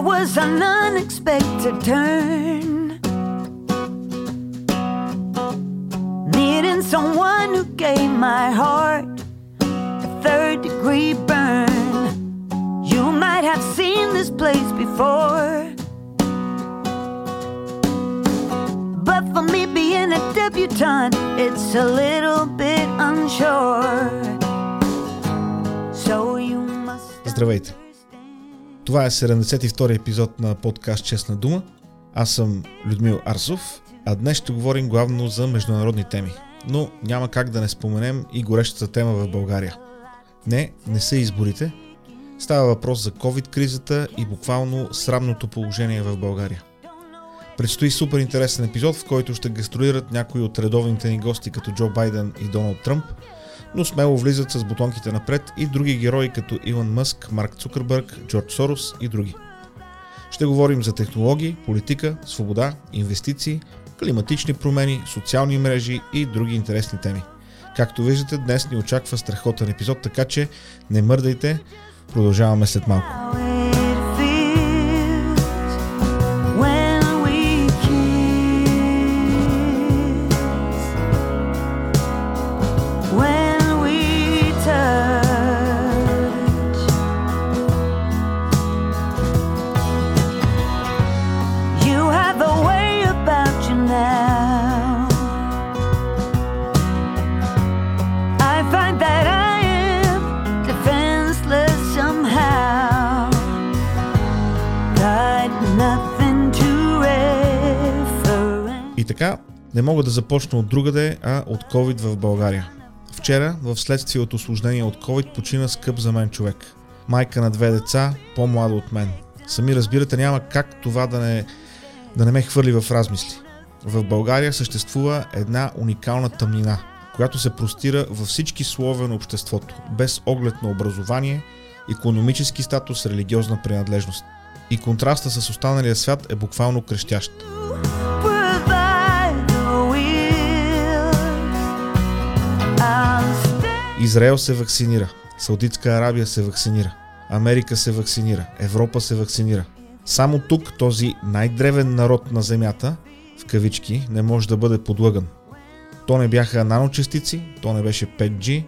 There was an unexpected turn. Needing someone who gave my heart a third degree burn. You might have seen this place before. But for me being a debutante, it's a little bit unsure. So you must Здравейте! Това е 72-и епизод на подкаст Честна дума. Аз съм Людмил Арсов, а днес ще говорим главно за международни теми. Но няма как да не споменем и горещата тема в България. Не, не са изборите. Става въпрос за COVID-кризата и буквално срамното положение в България. Предстои супер интересен епизод, в който ще гастролират някои от редовните ни гости като Джо Байден и Доналд Тръмп, но смело влизат с бутонките напред и други герои като Илон Мъск, Марк Цукърбърг, Джордж Сорос и други. Ще говорим за технологии, политика, свобода, инвестиции, климатични промени, социални мрежи и други интересни теми. Както виждате, днес ни очаква страхотен епизод, така че не мърдайте, продължаваме след малко. И така, не мога да започна от другаде, а от COVID в България. Вчера, в следствие от осложнение от COVID, почина скъп за мен човек. Майка на две деца, по-млада от мен. Сами разбирате, няма как това да не, да не ме хвърли в размисли. В България съществува една уникална тъмнина, която се простира във всички слове на обществото, без оглед на образование, економически статус, религиозна принадлежност. И контраста с останалия свят е буквално крещящ. Израел се вакцинира, Саудитска Арабия се вакцинира, Америка се вакцинира, Европа се вакцинира. Само тук този най-древен народ на Земята, в кавички, не може да бъде подлъган. То не бяха наночастици, то не беше 5G,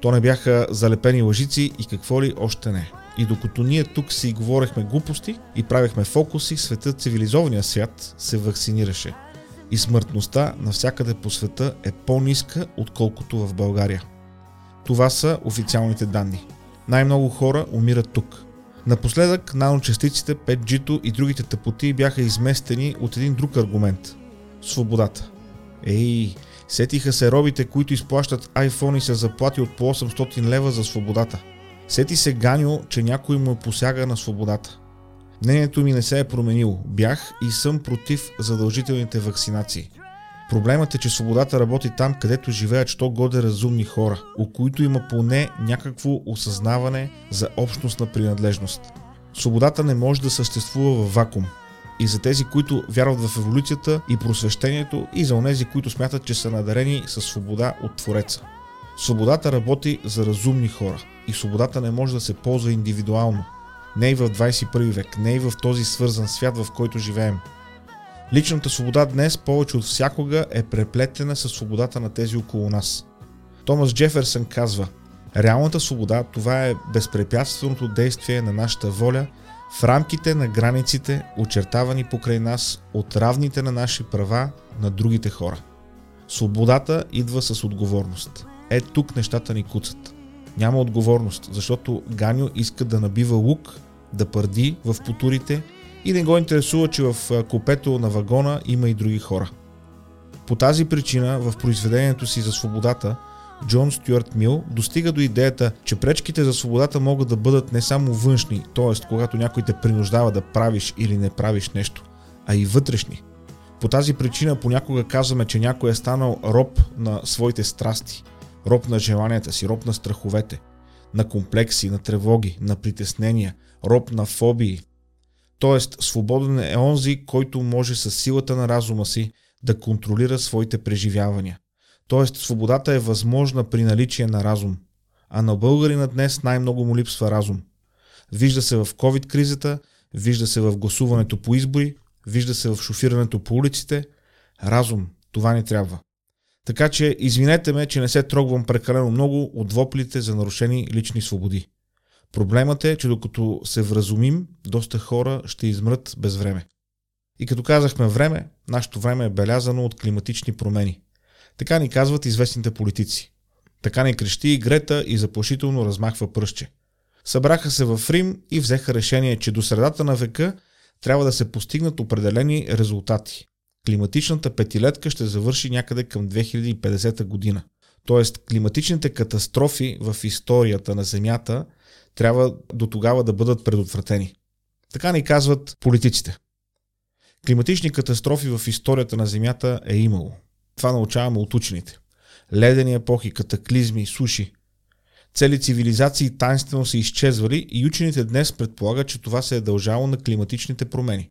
то не бяха залепени лъжици и какво ли още не. И докато ние тук си говорехме глупости и правехме фокуси, светът, цивилизования свят се вакцинираше. И смъртността навсякъде по света е по-ниска, отколкото в България. Това са официалните данни. Най-много хора умират тук. Напоследък наночастиците, 5G-то и другите тъпоти бяха изместени от един друг аргумент – свободата. Ей, сетиха се робите, които изплащат iPhone и се заплати от по 800 лева за свободата. Сети се Ганю, че някой му е посяга на свободата. Мнението ми не се е променило. Бях и съм против задължителните вакцинации. Проблемът е, че свободата работи там, където живеят що годе разумни хора, у които има поне някакво осъзнаване за общностна принадлежност. Свободата не може да съществува в вакуум. И за тези, които вярват в еволюцията и просвещението, и за онези, които смятат, че са надарени със свобода от Твореца. Свободата работи за разумни хора и свободата не може да се ползва индивидуално. Не и в 21 век, не и в този свързан свят, в който живеем. Личната свобода днес повече от всякога е преплетена с свободата на тези около нас. Томас Джеферсън казва Реалната свобода това е безпрепятственото действие на нашата воля в рамките на границите, очертавани покрай нас от равните на наши права на другите хора. Свободата идва с отговорност. Е тук нещата ни куцат. Няма отговорност, защото Ганю иска да набива лук, да пърди в потурите и не го интересува, че в купето на вагона има и други хора. По тази причина в произведението си за свободата Джон Стюарт Мил достига до идеята, че пречките за свободата могат да бъдат не само външни, т.е. когато някой те принуждава да правиш или не правиш нещо, а и вътрешни. По тази причина понякога казваме, че някой е станал роб на своите страсти, роб на желанията си, роб на страховете, на комплекси, на тревоги, на притеснения, роб на фобии. Тоест, свободен е онзи, който може с силата на разума си да контролира своите преживявания. Тоест, свободата е възможна при наличие на разум. А на българина днес най-много му липсва разум. Вижда се в COVID-кризата, вижда се в гласуването по избори, вижда се в шофирането по улиците. Разум, това ни трябва. Така че извинете ме, че не се трогвам прекалено много от воплите за нарушени лични свободи. Проблемът е, че докато се вразумим, доста хора ще измрат без време. И като казахме време, нашето време е белязано от климатични промени. Така ни казват известните политици. Така ни крещи и Грета и заплашително размахва пръще. Събраха се в Рим и взеха решение, че до средата на века трябва да се постигнат определени резултати. Климатичната петилетка ще завърши някъде към 2050 година. Тоест, климатичните катастрофи в историята на Земята трябва до тогава да бъдат предотвратени. Така ни казват политиците. Климатични катастрофи в историята на Земята е имало. Това научаваме от учените. Ледени епохи, катаклизми, суши. Цели цивилизации тайнствено са изчезвали и учените днес предполагат, че това се е дължало на климатичните промени.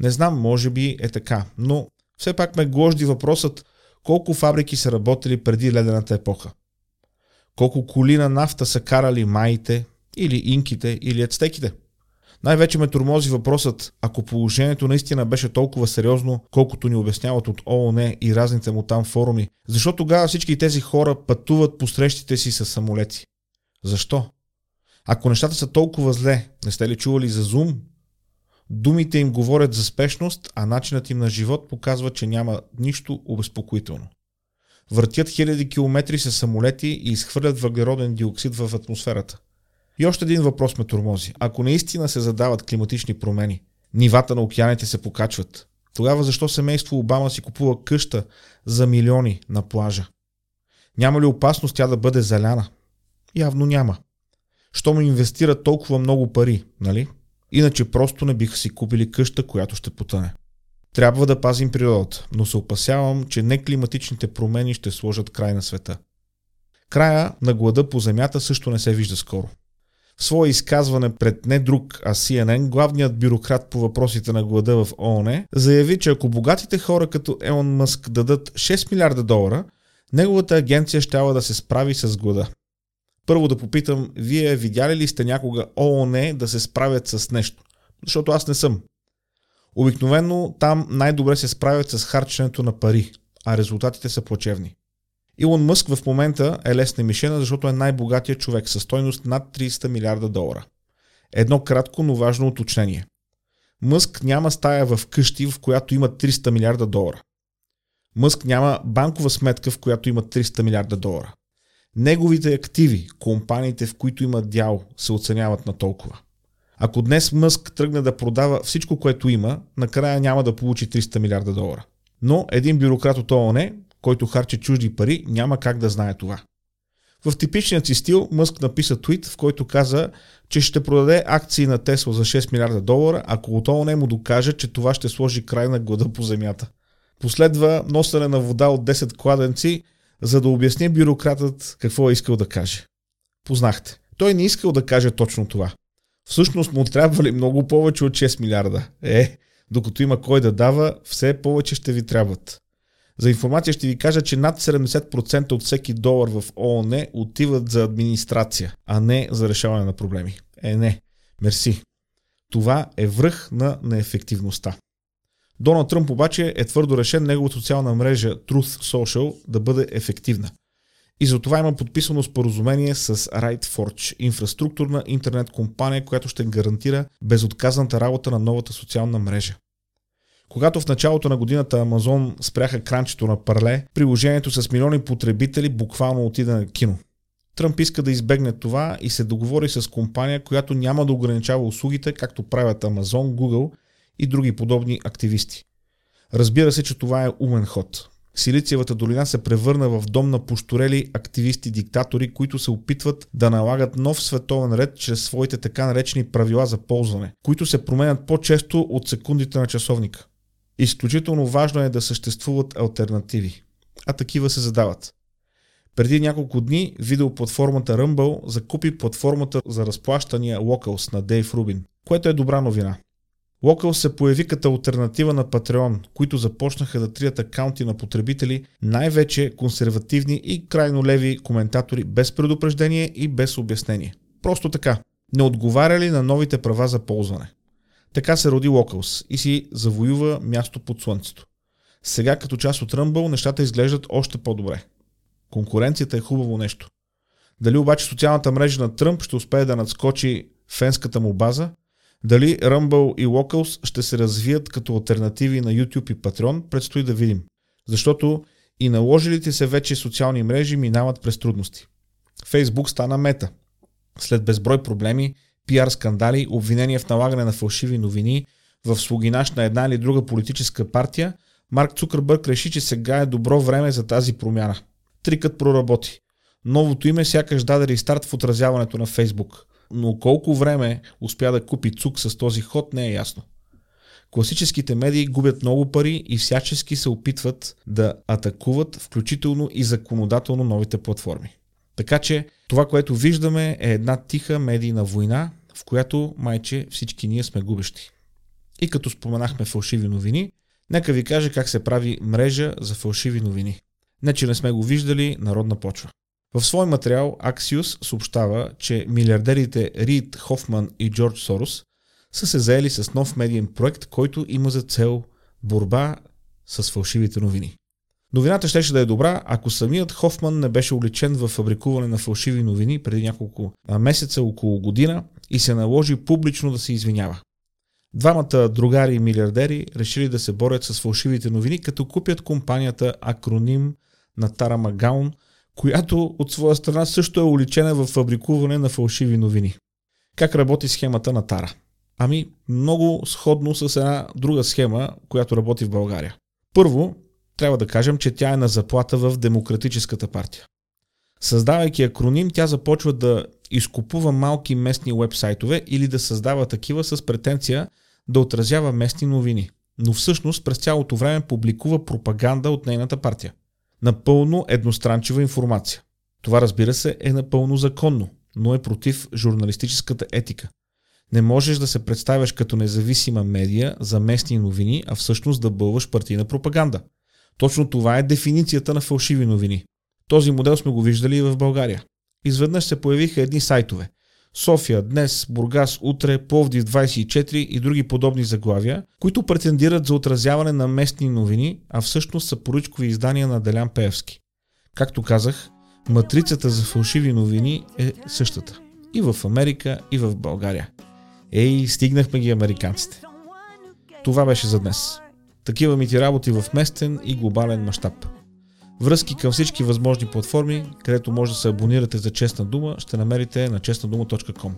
Не знам, може би е така, но все пак ме гложди въпросът колко фабрики са работили преди ледената епоха. Колко коли на нафта са карали майите, или инките, или ацтеките – най-вече ме тормози въпросът, ако положението наистина беше толкова сериозно, колкото ни обясняват от ООН и разните му там форуми, защо тогава всички тези хора пътуват по срещите си с самолети? Защо? Ако нещата са толкова зле, не сте ли чували за Зум? Думите им говорят за спешност, а начинът им на живот показва, че няма нищо обезпокоително. Въртят хиляди километри с самолети и изхвърлят въглероден диоксид в атмосферата. И още един въпрос ме тормози. Ако наистина се задават климатични промени, нивата на океаните се покачват, тогава защо семейство Обама си купува къща за милиони на плажа? Няма ли опасност тя да бъде заляна? Явно няма. Що му инвестира толкова много пари, нали? Иначе просто не биха си купили къща, която ще потъне. Трябва да пазим природата, но се опасявам, че не климатичните промени ще сложат край на света. Края на глада по земята също не се вижда скоро. В свое изказване пред не друг, а CNN, главният бюрократ по въпросите на глада в ООН заяви, че ако богатите хора като Елон Мъск дадат 6 милиарда долара, неговата агенция щяла да се справи с глада. Първо да попитам, вие видяли ли сте някога ООН да се справят с нещо? Защото аз не съм. Обикновено там най-добре се справят с харченето на пари, а резултатите са плачевни. Илон Мъск в момента е лесна мишена, защото е най-богатия човек със стойност над 300 милиарда долара. Едно кратко, но важно уточнение. Мъск няма стая в къщи, в която има 300 милиарда долара. Мъск няма банкова сметка, в която има 300 милиарда долара. Неговите активи, компаниите, в които има дял, се оценяват на толкова. Ако днес Мъск тръгне да продава всичко, което има, накрая няма да получи 300 милиарда долара. Но един бюрократ от ООН който харчи чужди пари, няма как да знае това. В типичният си стил Мъск написа твит, в който каза, че ще продаде акции на Тесла за 6 милиарда долара, ако от не му докаже, че това ще сложи край на глада по земята. Последва носене на вода от 10 кладенци, за да обясни бюрократът какво е искал да каже. Познахте. Той не искал да каже точно това. Всъщност му трябва ли много повече от 6 милиарда? Е, докато има кой да дава, все повече ще ви трябват. За информация ще ви кажа, че над 70% от всеки долар в ООН отиват за администрация, а не за решаване на проблеми. Е, не. Мерси. Това е връх на неефективността. Доналд Тръмп обаче е твърдо решен неговата социална мрежа Truth Social да бъде ефективна. И за това има подписано споразумение с RightForge, инфраструктурна интернет компания, която ще гарантира безотказната работа на новата социална мрежа. Когато в началото на годината Амазон спряха кранчето на Парле, приложението с милиони потребители буквално отида на кино. Тръмп иска да избегне това и се договори с компания, която няма да ограничава услугите, както правят Амазон, Google и други подобни активисти. Разбира се, че това е умен ход. Силициевата долина се превърна в дом на пошторели активисти-диктатори, които се опитват да налагат нов световен ред чрез своите така наречени правила за ползване, които се променят по-често от секундите на часовника. Изключително важно е да съществуват альтернативи, а такива се задават. Преди няколко дни видеоплатформата Rumble закупи платформата за разплащания Locals на Дейв Рубин, което е добра новина. Locals се появи като альтернатива на Patreon, които започнаха да трият акаунти на потребители, най-вече консервативни и крайно леви коментатори без предупреждение и без обяснение. Просто така. Не отговаряли на новите права за ползване. Така се роди Locals и си завоюва място под слънцето. Сега като част от Rumble нещата изглеждат още по-добре. Конкуренцията е хубаво нещо. Дали обаче социалната мрежа на Тръмп ще успее да надскочи фенската му база? Дали Rumble и Locals ще се развият като альтернативи на YouTube и Patreon, предстои да видим. Защото и наложилите се вече социални мрежи минават през трудности. Фейсбук стана мета. След безброй проблеми, пиар скандали, обвинения в налагане на фалшиви новини, в слугинаш на една или друга политическа партия, Марк Цукърбърг реши, че сега е добро време за тази промяна. Трикът проработи. Новото име сякаш даде рестарт в отразяването на Фейсбук. Но колко време успя да купи Цук с този ход не е ясно. Класическите медии губят много пари и всячески се опитват да атакуват, включително и законодателно новите платформи. Така че това, което виждаме е една тиха медийна война, в която майче всички ние сме губещи. И като споменахме фалшиви новини, нека ви кажа как се прави мрежа за фалшиви новини. Не, че не сме го виждали, народна почва. В свой материал Axios съобщава, че милиардерите Рид Хофман и Джордж Сорос са се заели с нов медиен проект, който има за цел борба с фалшивите новини. Новината щеше да е добра, ако самият Хофман не беше уличен в фабрикуване на фалшиви новини преди няколко месеца, около година и се наложи публично да се извинява. Двамата другари и милиардери решили да се борят с фалшивите новини, като купят компанията Акроним на Тара Магаун, която от своя страна също е уличена в фабрикуване на фалшиви новини. Как работи схемата на Тара? Ами, много сходно с една друга схема, която работи в България. Първо, трябва да кажем, че тя е на заплата в Демократическата партия. Създавайки акроним, тя започва да изкупува малки местни вебсайтове или да създава такива с претенция да отразява местни новини. Но всъщност през цялото време публикува пропаганда от нейната партия. Напълно едностранчива информация. Това разбира се е напълно законно, но е против журналистическата етика. Не можеш да се представяш като независима медия за местни новини, а всъщност да бълваш партийна пропаганда. Точно това е дефиницията на фалшиви новини. Този модел сме го виждали и в България. Изведнъж се появиха едни сайтове. София, днес, Бургас, утре, Пловдив 24 и други подобни заглавия, които претендират за отразяване на местни новини, а всъщност са поръчкови издания на Делян Пеевски. Както казах, матрицата за фалшиви новини е същата. И в Америка, и в България. Ей, стигнахме ги американците. Това беше за днес. Такива ми ти работи в местен и глобален мащаб. Връзки към всички възможни платформи, където може да се абонирате за Честна дума, ще намерите на честнадума.com.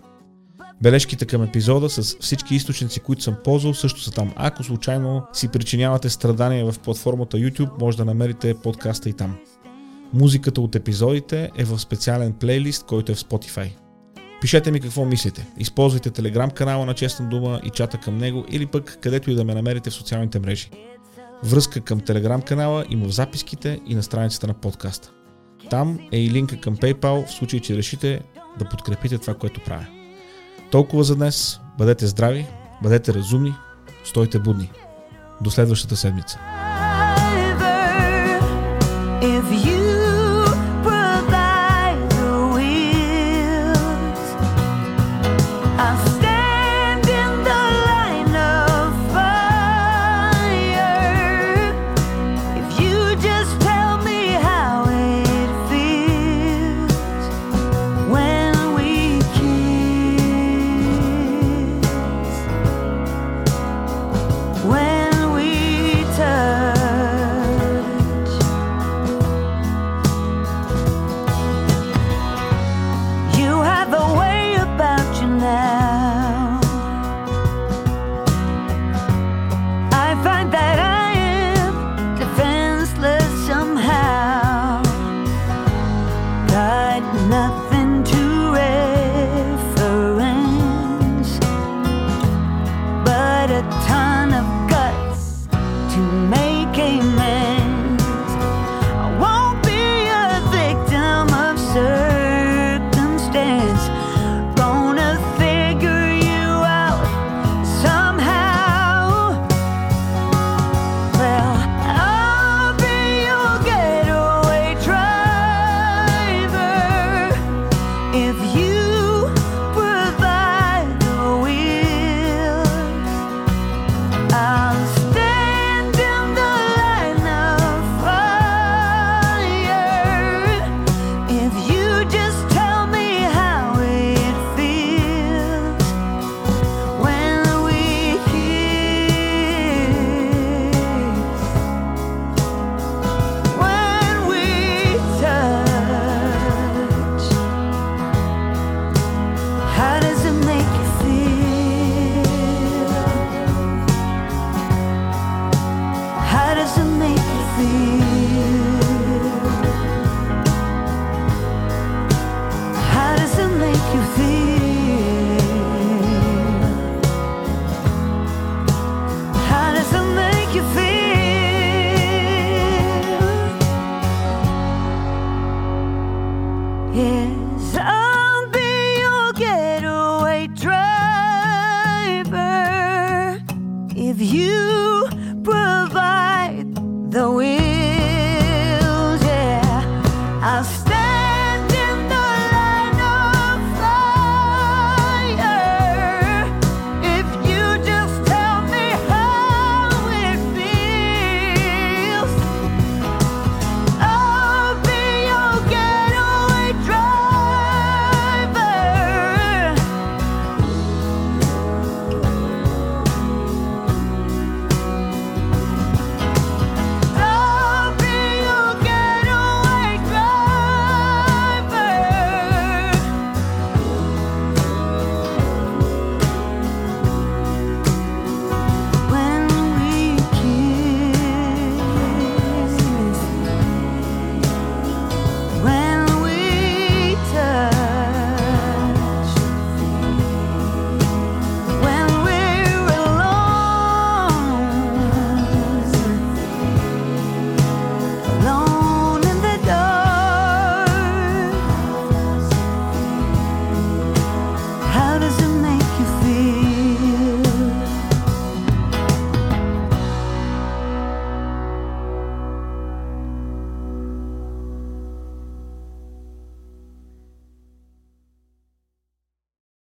Бележките към епизода с всички източници, които съм ползвал, също са там. Ако случайно си причинявате страдания в платформата YouTube, може да намерите подкаста и там. Музиката от епизодите е в специален плейлист, който е в Spotify. Пишете ми какво мислите. Използвайте телеграм канала на Честна дума и чата към него или пък където и да ме намерите в социалните мрежи. Връзка към телеграм канала има в записките и на страницата на подкаста. Там е и линка към PayPal в случай, че решите да подкрепите това, което правя. Толкова за днес. Бъдете здрави, бъдете разумни, стойте будни. До следващата седмица. If you